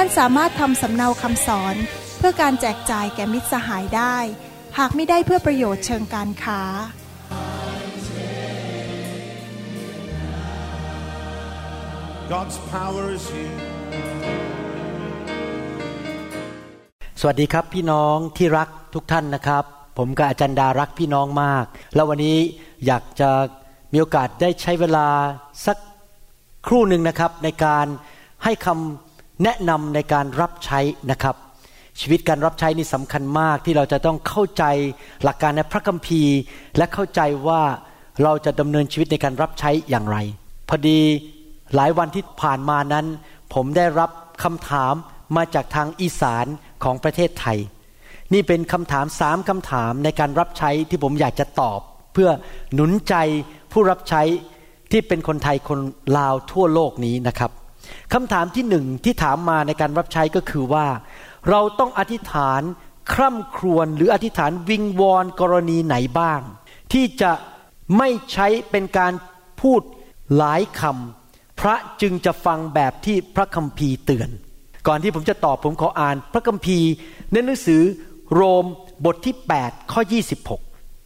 ท่านสามารถทำสำเนาคำสอน เพื่อการแจกจ่ายแก่มิตรสหายได้ หากไม่ได้เพื่อประโยชน์เชิงการค้า God's power is here. สวัสดีครับพี่น้องที่รักทุกท่านนะครับ ผมกับอาจารย์ดารักพี่น้องมาก แล้ววันนี้อยากจะมีโอกาสได้ใช้เวลาสักครู่หนึ่งนะครับ ในการให้คำ แนะนำในการรับใช้นะครับ ชีวิตการรับใช้นี่สำคัญมากที่เราจะต้องเข้าใจหลักการในพระคัมภีร์ และเข้าใจว่าเราจะดำเนินชีวิตในการรับใช้อย่างไร พอดีหลายวันที่ผ่านมานั้น ผมได้รับคำถามมาจากทางอีสานของประเทศไทย นี่เป็นคำถามสามคำถามในการรับใช้ที่ผมอยากจะตอบ เพื่อหนุนใจผู้รับใช้ที่เป็นคนไทยคนลาวทั่วโลกนี้นะครับ คำถามที่หนึ่งที่ถามมาในการรับใช้ก็คือว่า เราต้องอธิษฐานคร่ำครวญหรืออธิษฐานวิงวอนกรณีไหนบ้าง ที่จะไม่ใช้เป็นการพูดหลายคำพระจึงจะฟังแบบที่พระคัมภีร์เตือน ก่อนที่ผมจะตอบผมขออ่าน พระคัมภีร์ในหนังสือโรมบทที่ 8 ข้อ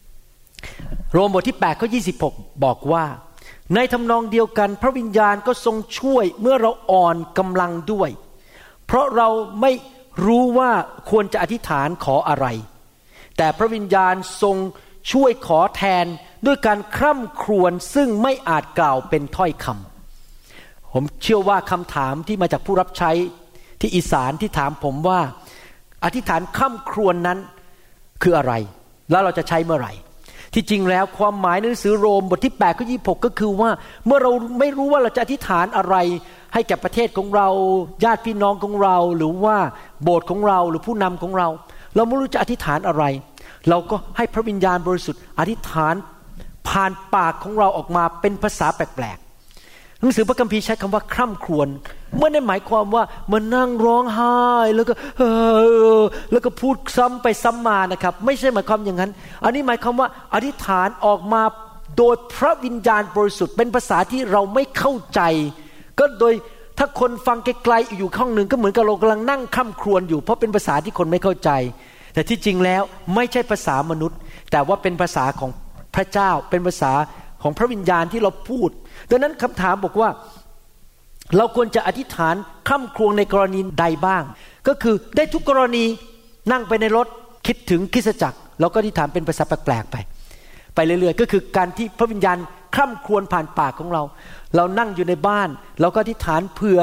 26 โรมบทที่ 8 ข้อ 26 บอกว่า ในทำนองเดียวกัน พระวิญญาณก็ทรงช่วยเมื่อเราอ่อนกำลังด้วย เพราะเราไม่รู้ว่าควรจะอธิษฐานขออะไร แต่พระวิญญาณทรงช่วยขอแทนด้วยการคร่ำครวญซึ่งไม่อาจกล่าวเป็นถ้อยคำผมเชื่อว่าคำถามที่มาจากผู้รับใช้ที่อีสานที่ถามผมว่า อธิษฐานคร่ำครวญนนั้นคืออะไร แล้วเราจะใช้เมื่อไหร่ ที่จริงแล้วความหมายในหนังสือโรมบทที่8ข้อยีก็คือว่า เมื่อเราไม่รู้ว่าเราจะอธิษฐานอะไร ให้แก่ประเทศของเราญาติพี่น้องของเรา หรือว่าโบสถ์ของเราหรือผู้นำของเรา เราไม่รู้จะอธิษฐานอะไร เราก็ให้พระวิญญาณบริสุทธิ์อธิษฐานผ่านปากของเราออกมาเป็นภาษาแปลก หนังสือพระคัมภีร์ใช้คำว่าคร่ำครวญไม่ได้หมายความว่ามันนั่งร้องไห้แล้วก็เออแล้วก็พูดซ้ำไปซ้ำมานะครับ ไม่ใช่หมายความอย่างนั้น อันนี้หมายความว่าอธิษฐานออกมาโดยพระวิญญาณบริสุทธิ์เป็นภาษาที่เราไม่เข้าใจ ก็โดยถ้าคนฟังไกลๆอยู่ข้างหนึ่งก็เหมือนกับเรากำลังนั่งคร่ำครวญอยู่ เพราะเป็นภาษาที่คนไม่เข้าใจ แต่ที่จริงแล้วไม่ใช่ภาษามนุษย์ แต่ว่าเป็นภาษาของพระเจ้าเป็นภาษา ของพระวิญญาณที่เราพูด ดังนั้นคำถามบอกว่า เราควรจะอธิษฐานค่ำครวญในกรณีใดบ้าง ก็คือได้ทุกกรณีนั่งไปในรถคิดถึงคริสจักรเราก็อธิษฐานเป็นภาษาแปลกๆไป ไปเรื่อยๆ ก็คือการที่พระวิญญาณค่ำครวญผ่านปากของเรา เรานั่งอยู่ในบ้าน เราก็อธิษฐานเผื่อ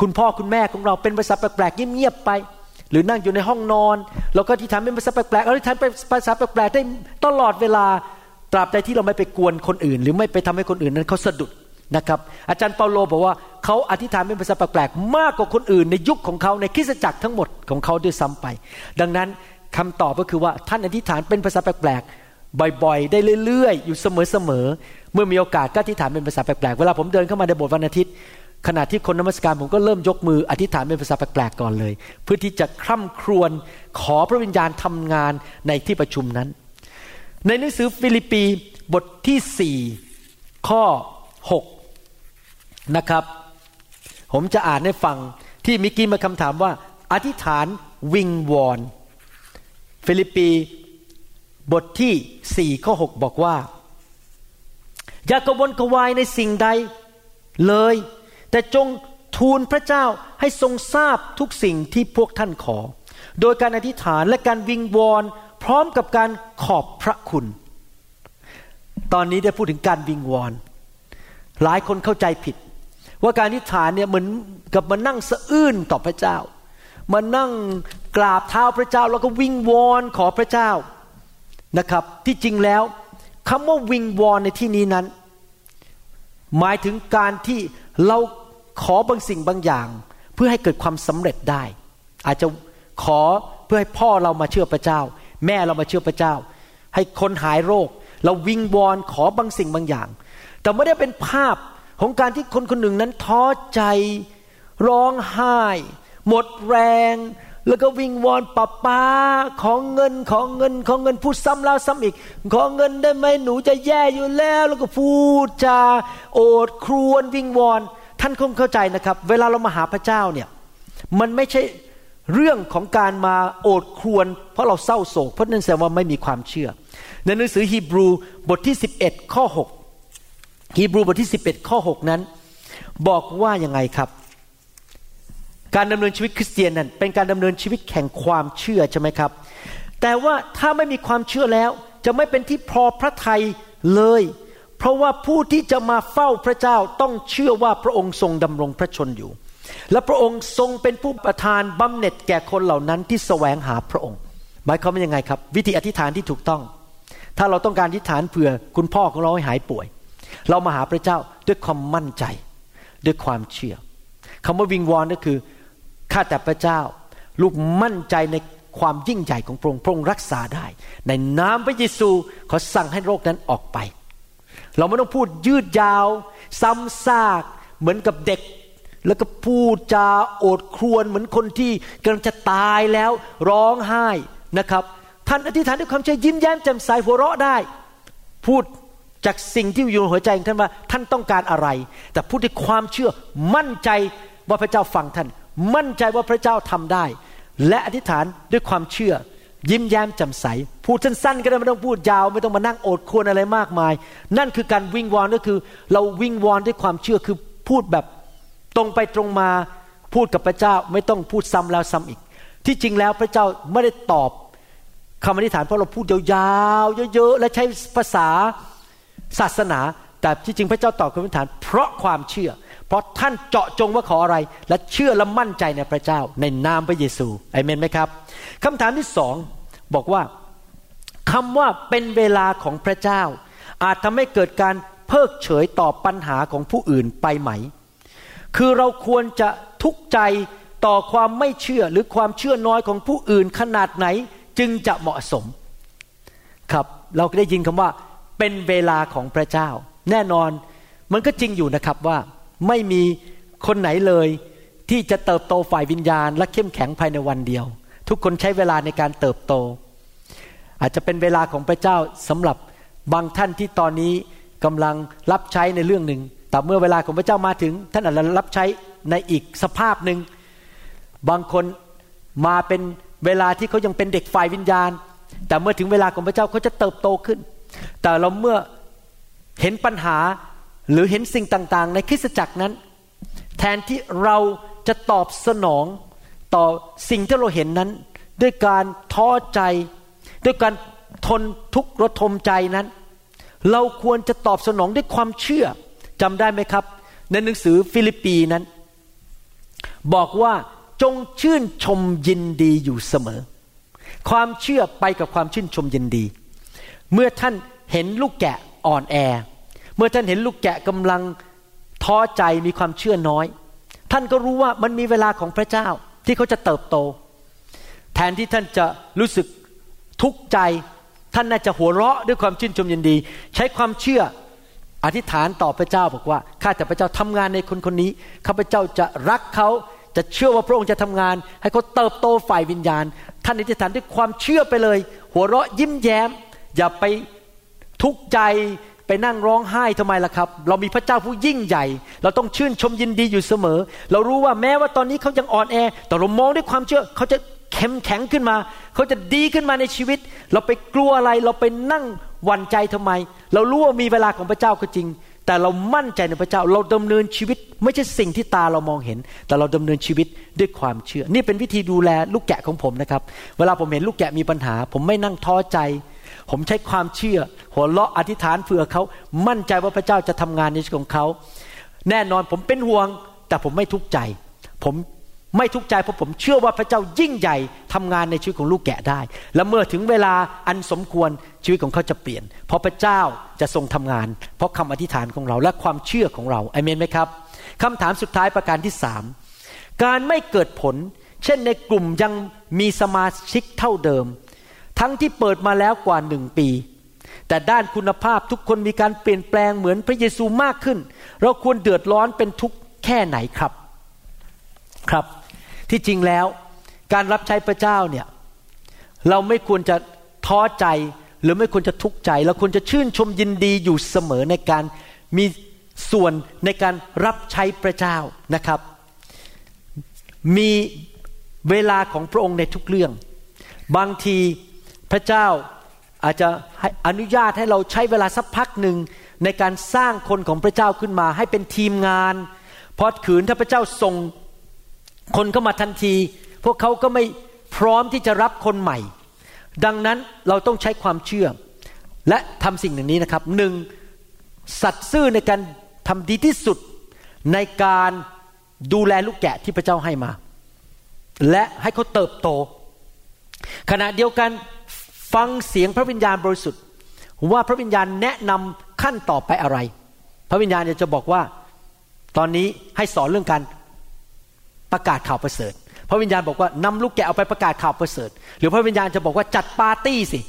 คุณพ่อคุณแม่ของเราเป็นภาษาแปลกๆเงียบๆไป หรือนั่งอยู่ในห้องนอน เราก็อธิษฐานเป็นภาษาแปลกๆอธิษฐานเป็นภาษาแปลกๆได้ตลอดเวลา ตราบใดที่เราไม่ไปกวนคนอื่น หรือไม่ไปทำให้คนอื่นนั้นเขาสะดุดนะครับ อาจารย์เปาโลบอกว่าเขาอธิษฐานเป็นภาษาแปลกๆมากกว่าคนอื่นในยุคของเขาในคริสตจักรทั้งหมดของเขาด้วยซ้ำไป ดังนั้นคำตอบก็คือว่าท่านอธิษฐานเป็นภาษาแปลกๆบ่อยๆ ได้เรื่อยๆ อยู่เสมอๆเมื่อมีโอกาสก็อธิษฐานเป็นภาษาแปลกๆเวลาผมเดินเข้ามาในโบสถ์วันอาทิตย์ขณะที่คนนมัสการผมก็เริ่มยกมืออธิษฐานเป็นภาษาแปลกๆก่อนเลย เพื่อที่จะคร่ำครวญขอพระวิญญาณทำงานในที่ประชุมนั้น ในหนังสือฟิลิปปีบทที่สี่ข้อหกนะครับ ผมจะอ่านให้ฟังที่มิกี้มาคำถามว่า อธิษฐานวิงวอนฟิลิปปีบทที่สี่ข้อหกบอกว่า อย่ากระวนกระวายในสิ่งใดเลย แต่จงทูลพระเจ้าให้ทรงทราบทุกสิ่งที่พวกท่านขอ โดยการอธิษฐานและการวิงวอน พร้อมกับการขอบพระคุณ ตอนนี้ได้พูดถึงการวิงวอน หลายคนเข้าใจผิด ว่าการอธิษฐานเนี่ยเหมือนกับมานั่งสะอื้นต่อพระเจ้า มานั่งกราบเท้าพระเจ้าแล้วก็วิงวอนขอพระเจ้านะครับ ที่จริงแล้วคำว่าวิงวอนในที่นี้นั้น หมายถึงการที่เราขอบางสิ่งบางอย่าง เพื่อให้เกิดความสำเร็จได้ อาจจะขอเพื่อให้พ่อเรามาเชื่อพระเจ้า แม่เรามาเชื่อพระเจ้า ให้คนหายโรค เราวิงวอนขอบางสิ่งบางอย่าง แต่ไม่ได้เป็นภาพของการที่คนคนหนึ่งนั้นท้อใจ ร้องไห้ หมดแรง แล้วก็วิงวอนป้าป้าของเงินของเงินของเงินพูดซ้ำแล้วซ้ำอีก ขอเงินได้ไหมหนูจะแย่อยู่แล้ว แล้วก็พูดจาโอดครวญวิงวอน ท่านคงเข้าใจนะครับ เวลาเรามาหาพระเจ้าเนี่ยมันไม่ใช่ เรื่องของการมาโอดครวญเพราะเราเศร้าโศกเพราะนั่นแสดงว่าไม่มีความเชื่อ ในหนังสือฮีบรูบทที่ 11 ข้อ 6 ฮีบรูบทที่ 11 ข้อ 6 นั้น บอกว่ายังไงครับ การดำเนินชีวิตคริสเตียนนั้น เป็นการดำเนินชีวิตแข่งความเชื่อใช่ไหมครับ แต่ว่าถ้าไม่มีความเชื่อแล้วจะไม่เป็นที่พอพระทัยเลย เพราะว่าผู้ที่จะมาเฝ้าพระเจ้าต้องเชื่อว่าพระองค์ทรงดำรงพระชนอยู่ และพระองค์ทรงเป็นผู้ประทานบำเหน็จแก่คนเหล่านั้นที่แสวงหาพระองค์ หมายความว่ายังไงครับ วิธีอธิษฐานที่ถูกต้อง ถ้าเราต้องการอธิษฐานเผื่อคุณพ่อของเราให้หายป่วย เรามาหาพระเจ้าด้วยความมั่นใจ ด้วยความเชื่อคำว่าวิงวอนก็คือข้าแต่พระเจ้า ลูกมั่นใจในความยิ่งใหญ่ของพระองค์พระองค์รักษาได้ ในนามพระเยซูขอสั่งให้โรคนั้นออกไป เราไม่ต้องพูดยืดยาว ซ้ำซากเหมือนกับเด็ก แล้วก็พูดจาโอดครวญเหมือนคนที่กำลังจะตายแล้วร้องไห้นะครับ ท่านอธิษฐานด้วยความเชื่อยิ้มแย้มแจ่มใสหัวเราะได้ พูดจากสิ่งที่อยู่ในหัวใจของท่านว่า ท่านต้องการอะไร แต่พูดด้วยความเชื่อมั่นใจว่าพระเจ้าฟังท่าน มั่นใจว่าพระเจ้าทำได้ และอธิษฐานด้วยความเชื่อ ยิ้มแย้มแจ่มใส พูดสั้นๆก็ได้ไม่ต้องพูดยาว ไม่ต้องมานั่งโอดครวญอะไรมากมาย นั่นคือการวิงวอนก็คือ เราวิงวอนด้วยความเชื่อคือพูดแบบ ตรงไปตรงมาพูดกับพระเจ้าไม่ต้องพูดซ้ำแล้วซ้ำอีก ที่จริงแล้วพระเจ้าไม่ได้ตอบคำอธิษฐานเพราะเราพูดยาวๆเยอะๆและใช้ภาษาศาสนา แต่ที่จริงพระเจ้าตอบคำอธิษฐาน เพราะความเชื่อ เพราะท่านเจาะจงว่าขออะไร และเชื่อและมั่นใจในพระเจ้าในนามพระเยซูเอเมนไหมครับคำถามที่สองบอกว่าคำว่าเป็นเวลาของพระเจ้า อาจทำให้เกิดการเพิกเฉยต่อปัญหาของผู้อื่นไปไหม คือเราควรจะทุกข์ใจต่อความไม่เชื่อหรือความเชื่อน้อยของผู้อื่นขนาดไหนจึงจะเหมาะสม ครับเราก็ได้ยินคำว่า เป็นเวลาของพระเจ้า แน่นอนมันก็จริงอยู่นะครับว่า ไม่มีคนไหนเลยที่จะเติบโตฝ่ายวิญญาณ และเข้มแข็งภายในวันเดียว ทุกคนใช้เวลาในการเติบโต อาจจะเป็นเวลาของพระเจ้าสำหรับบางท่านที่ตอนนี้กำลังรับใช้ในเรื่องหนึ่ง แต่เมื่อเวลาของพระเจ้ามาถึง ท่านอาจจะรับใช้ในอีกสภาพหนึ่ง บางคนมาเป็นเวลาที่เขายังเป็นเด็กฝ่ายวิญญาณ แต่เมื่อถึงเวลาของพระเจ้าเขาจะเติบโตขึ้น แต่เราเมื่อเห็นปัญหาหรือเห็นสิ่งต่างๆ ในคริสตจักรนั้น แทนที่เราจะตอบสนองต่อสิ่งที่เราเห็นนั้น ด้วยการท้อใจ ด้วยการทนทุกข์ระทมใจนั้น เราควรจะตอบสนองด้วยความเชื่อ จำได้ไหมครับ ในหนังสือฟิลิปปีนั้น บอกว่าจงชื่นชมยินดีอยู่เสมอ ความเชื่อไปกับความชื่นชมยินดี เมื่อท่านเห็นลูกแกะอ่อนแอ เมื่อท่านเห็นลูกแกะกำลังท้อใจมีความเชื่อน้อย ท่านก็รู้ว่ามันมีเวลาของพระเจ้าที่เขาจะเติบโต แทนที่ท่านจะรู้สึกทุกข์ใจ ท่านน่าจะหัวเราะด้วยความชื่นชมยินดี ใช้ความเชื่อ อธิษฐานต่อพระเจ้าบอกว่าข้าแต่พระเจ้าทำงานในคนคนนี้ข้าพเจ้าจะรักเขาจะเชื่อว่าพระองค์จะทำงาน ให้เขาเติบโตฝ่ายวิญญาณ ท่านอธิษฐานด้วยความเชื่อไปเลย หัวเราะยิ้มแย้ม อย่าไปทุกข์ใจไปนั่งร้องไห้ทำไมล่ะครับ เรามีพระเจ้าผู้ยิ่งใหญ่ เราต้องชื่นชมยินดีอยู่เสมอ เรารู้ว่าแม้ว่าตอนนี้เขายังอ่อนแอ แต่เรามองด้วยความเชื่อเขาจะเข้มแข็งขึ้นมา เขาจะดีขึ้นมาในชีวิต เราไปกลัวอะไรเราไปนั่ง วันใจทำไม เรารู้ว่ามีเวลาของพระเจ้าก็จริง แต่เรามั่นใจในพระเจ้า เราดำเนินชีวิต ไม่ใช่สิ่งที่ตาเรามองเห็น แต่เราดำเนินชีวิตด้วยความเชื่อ นี่เป็นวิธีดูแลลูกแกะของผมนะครับ เวลาผมเห็นลูกแกะมีปัญหา ผมไม่นั่งท้อใจ ผมใช้ความเชื่อ หัวเราะอธิษฐานเผื่อเขา มั่นใจว่าพระเจ้าจะทำงานในชีวิตของเขา แน่นอนผมเป็นห่วง แต่ผมไม่ทุกข์ใจ ผม ไม่ทุกข์ใจเพราะผมเชื่อว่าพระเจ้ายิ่งใหญ่ทำงานในชีวิตของลูกแกะได้ และเมื่อถึงเวลาอันสมควรชีวิตของเขาจะเปลี่ยน เพราะพระเจ้าจะทรงทำงาน เพราะคำอธิษฐานของเราและความเชื่อของเราอเมนไหมครับคำถามสุดท้ายประการที่สามการไม่เกิดผล เช่นในกลุ่มยังมีสมาชิกเท่าเดิม ทั้งที่เปิดมาแล้วกว่าหนึ่งปี แต่ด้านคุณภาพทุกคนมีการเปลี่ยนแปลงเหมือนพระเยซูมากขึ้น เราควรเดือดร้อนเป็นทุกข์แค่ไหนครับครับ ที่จริงแล้วการรับใช้พระเจ้าเนี่ยเราไม่ควรจะท้อใจหรือไม่ควรจะทุกข์ใจเราควรจะชื่นชมยินดีอยู่เสมอในการมีส่วนในการรับใช้พระเจ้านะครับ มีเวลาของพระองค์ในทุกเรื่อง บางทีพระเจ้าอาจจะอนุญาตให้เราใช้เวลาสักพักหนึ่งในการสร้างคนของพระเจ้าขึ้นมา ให้เป็นทีมงาน เพราะขืนถ้าพระเจ้าส่ง คนเข้ามาทันที พวกเขาก็ไม่พร้อมที่จะรับคนใหม่ ดังนั้นเราต้องใช้ความเชื่อ และทำสิ่งหนึ่งนี้นะครับหนึ่งสัตย์ซื่อในการทำดีที่สุดในการดูแลลูกแกะที่พระเจ้าให้มา และให้เขาเติบโต ขณะเดียวกันฟังเสียงพระวิญญาณบริสุทธิ์ว่าพระวิญญาณแนะนำขั้นต่อไปอะไร พระวิญญาณจะบอกว่า ตอนนี้ให้สอนเรื่องการ ประกาศข่าวประเสริฐ พระวิญญาณบอกว่านำลูกแกะเอาไปประกาศข่าวประเสริฐ หรือพระวิญญาณจะบอกว่าจัดปาร์ตี้สิ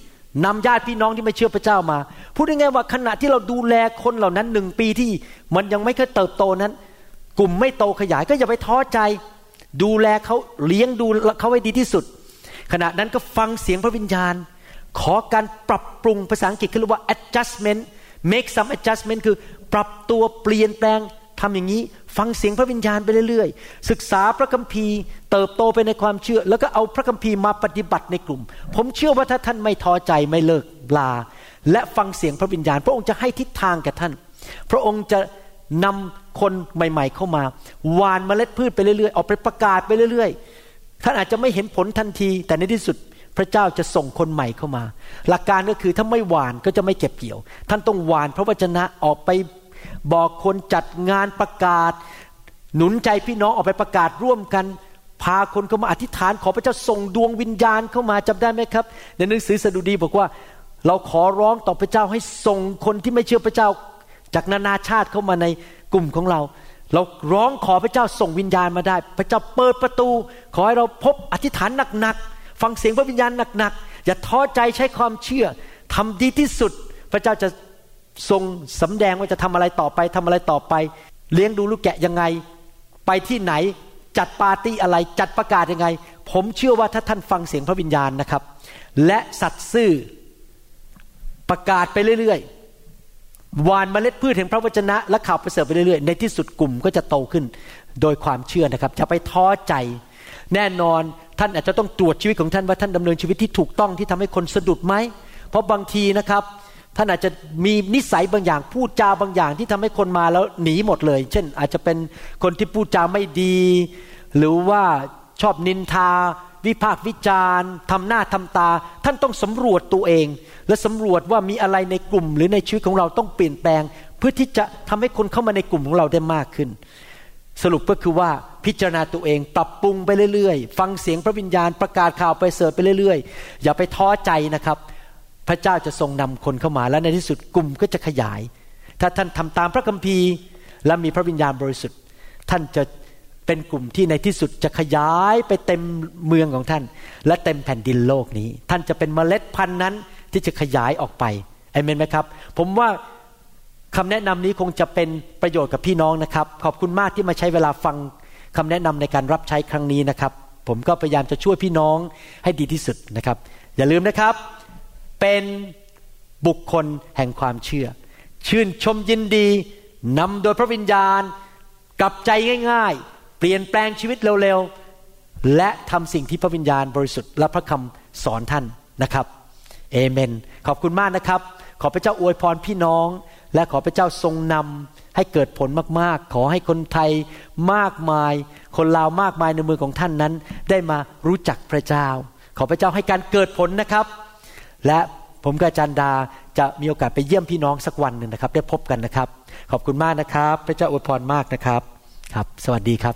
นำญาติพี่น้องที่ไม่เชื่อพระเจ้ามา พูดง่ายๆว่าขณะที่เราดูแลคนเหล่านั้นหนึ่งปีที่มันยังไม่เคยเติบโตนั้น กลุ่มไม่โตขยายก็อย่าไปท้อใจ ดูแลเขาเลี้ยงดูเขาให้ดีที่สุด ขณะนั้นก็ฟังเสียงพระวิญญาณ ขอการปรับปรุงภาษาอังกฤษเขาเรียกว่า adjustment make some adjustment คือปรับตัวเปลี่ยนแปลง ทำอย่างนี้ฟังเสียงพระวิญญาณไปเรื่อยๆ ศึกษาพระคัมภีร์ เติบโตไปในความเชื่อ แล้วก็เอาพระคัมภีร์มาปฏิบัติในกลุ่ม ผมเชื่อว่าถ้าท่านไม่ท้อใจไม่เลิกลา และฟังเสียงพระวิญญาณ พระองค์จะให้ทิศทางกับท่าน พระองค์จะนำคนใหม่ ๆ เข้ามาหวานเมล็ดพืชไปเรื่อยๆออกไปประกาศไปเรื่อยๆ ท่านอาจจะไม่เห็นผลทันที แต่ในที่สุดพระเจ้าจะส่งคนใหม่เข้ามา หลักการก็คือถ้าไม่หวานก็จะไม่เก็บเกี่ยว ท่านต้องหวานพระวจนะออกไป บอกคนจัดงานประกาศ หนุนใจพี่น้องออกไปประกาศร่วมกัน พาคนเข้ามาอธิษฐานขอพระเจ้าส่งดวงวิญญาณเข้ามาจำได้ไหมครับ ในหนังสือสดุดีบอกว่า เราขอร้องต่อพระเจ้าให้ส่งคนที่ไม่เชื่อพระเจ้า จากนานาชาติเข้ามาในกลุ่มของเรา เราร้องขอพระเจ้าส่งวิญญาณมาได้ พระเจ้าเปิดประตู ขอให้เราพบอธิษฐานหนักๆฟังเสียงพระวิญญาณหนักๆอย่าท้อใจใช้ความเชื่อทำดีที่สุด พระเจ้าจะ ทรงสำแดงว่าจะทำอะไรต่อไปทำอะไรต่อไป เลี้ยงดูลูกแกะยังไง ไปที่ไหนจัดปาร์ตี้อะไรจัดประกาศยังไง ผมเชื่อว่าถ้าท่านฟังเสียงพระวิญญาณนะครับ และสัตซ์ซื่อประกาศไปเรื่อยๆหวานเมล็ดพืชแห่งพระวจนะ และข่าวประเสริฐไปเรื่อยๆ ในที่สุดกลุ่มก็จะโตขึ้นโดยความเชื่อนะครับจะไปท้อใจ แน่นอนท่านอาจจะต้องตรวจชีวิตของท่านว่าท่านดำเนินชีวิตที่ถูกต้องที่ทำให้คนสะดุดไหมเพราะบางทีนะครับ ท่านอาจจะมีนิสัยบางอย่างพูดจาบางอย่างที่ทำให้คนมาแล้วหนีหมดเลย เช่น อาจจะเป็นคนที่พูดจาไม่ดี หรือว่าชอบนินทา วิพากษ์วิจารณ์ทำหน้าทำตา ท่านต้องสำรวจตัวเอง และสำรวจว่ามีอะไรในกลุ่ม หรือในชีวิตของเราต้องเปลี่ยนแปลง เพื่อที่จะทำให้คนเข้ามาในกลุ่มของเราได้มากขึ้น สรุปก็คือว่าพิจารณาตัวเอง ปรับปรุงไปเรื่อยๆ ฟังเสียงพระวิญญาณประกาศข่าวไปเสิร์ฟไปเรื่อยๆ อย่าไปท้อใจนะครับ พระเจ้าจะทรงนำคนเข้ามา และในที่สุดกลุ่มก็จะขยาย ถ้าท่านทำตามพระคัมภีร์ และมีพระวิญญาณบริสุทธิ์ ท่านจะเป็นกลุ่มที่ในที่สุดจะขยายไปเต็มเมืองของท่าน และเต็มแผ่นดินโลกนี้ ท่านจะเป็นเมล็ดพันธุ์นั้นที่จะขยายออกไปเอเมนไหมครับ ผมว่าคำแนะนำนี้คงจะเป็นประโยชน์กับพี่น้องนะครับ ขอบคุณมากที่มาใช้เวลาฟังคำแนะนำในการรับใช้ครั้งนี้นะครับ ผมก็พยายามจะช่วยพี่น้องให้ดีที่สุดนะครับ อย่าลืมนะครับ เป็นบุคคลแห่งความเชื่อ ชื่นชมยินดีนำโดยพระวิญญาณ กลับใจง่ายๆ เปลี่ยนแปลงชีวิตเร็วๆ และทำสิ่งที่พระวิญญาณบริสุทธิ์และพระคำสอนท่านนะครับเอเมน ขอบคุณมากนะครับ ขอพระเจ้าอวยพรพี่น้อง และขอพระเจ้าทรงนำให้เกิดผลมากๆ ขอให้คนไทยมากมาย คนลาวมากมายในมือของท่านนั้น ได้มารู้จักพระเจ้า ขอพระเจ้าให้การเกิดผลนะครับ และผมกับจันดาจะมีโอกาสไปเยี่ยมพี่น้องสักวันหนึ่งนะครับ ได้พบกันนะครับ ขอบคุณมากนะครับ พระเจ้าอวยพรมากนะครับครับ สวัสดีครับ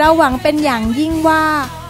เราหวังเป็นอย่างยิ่งว่า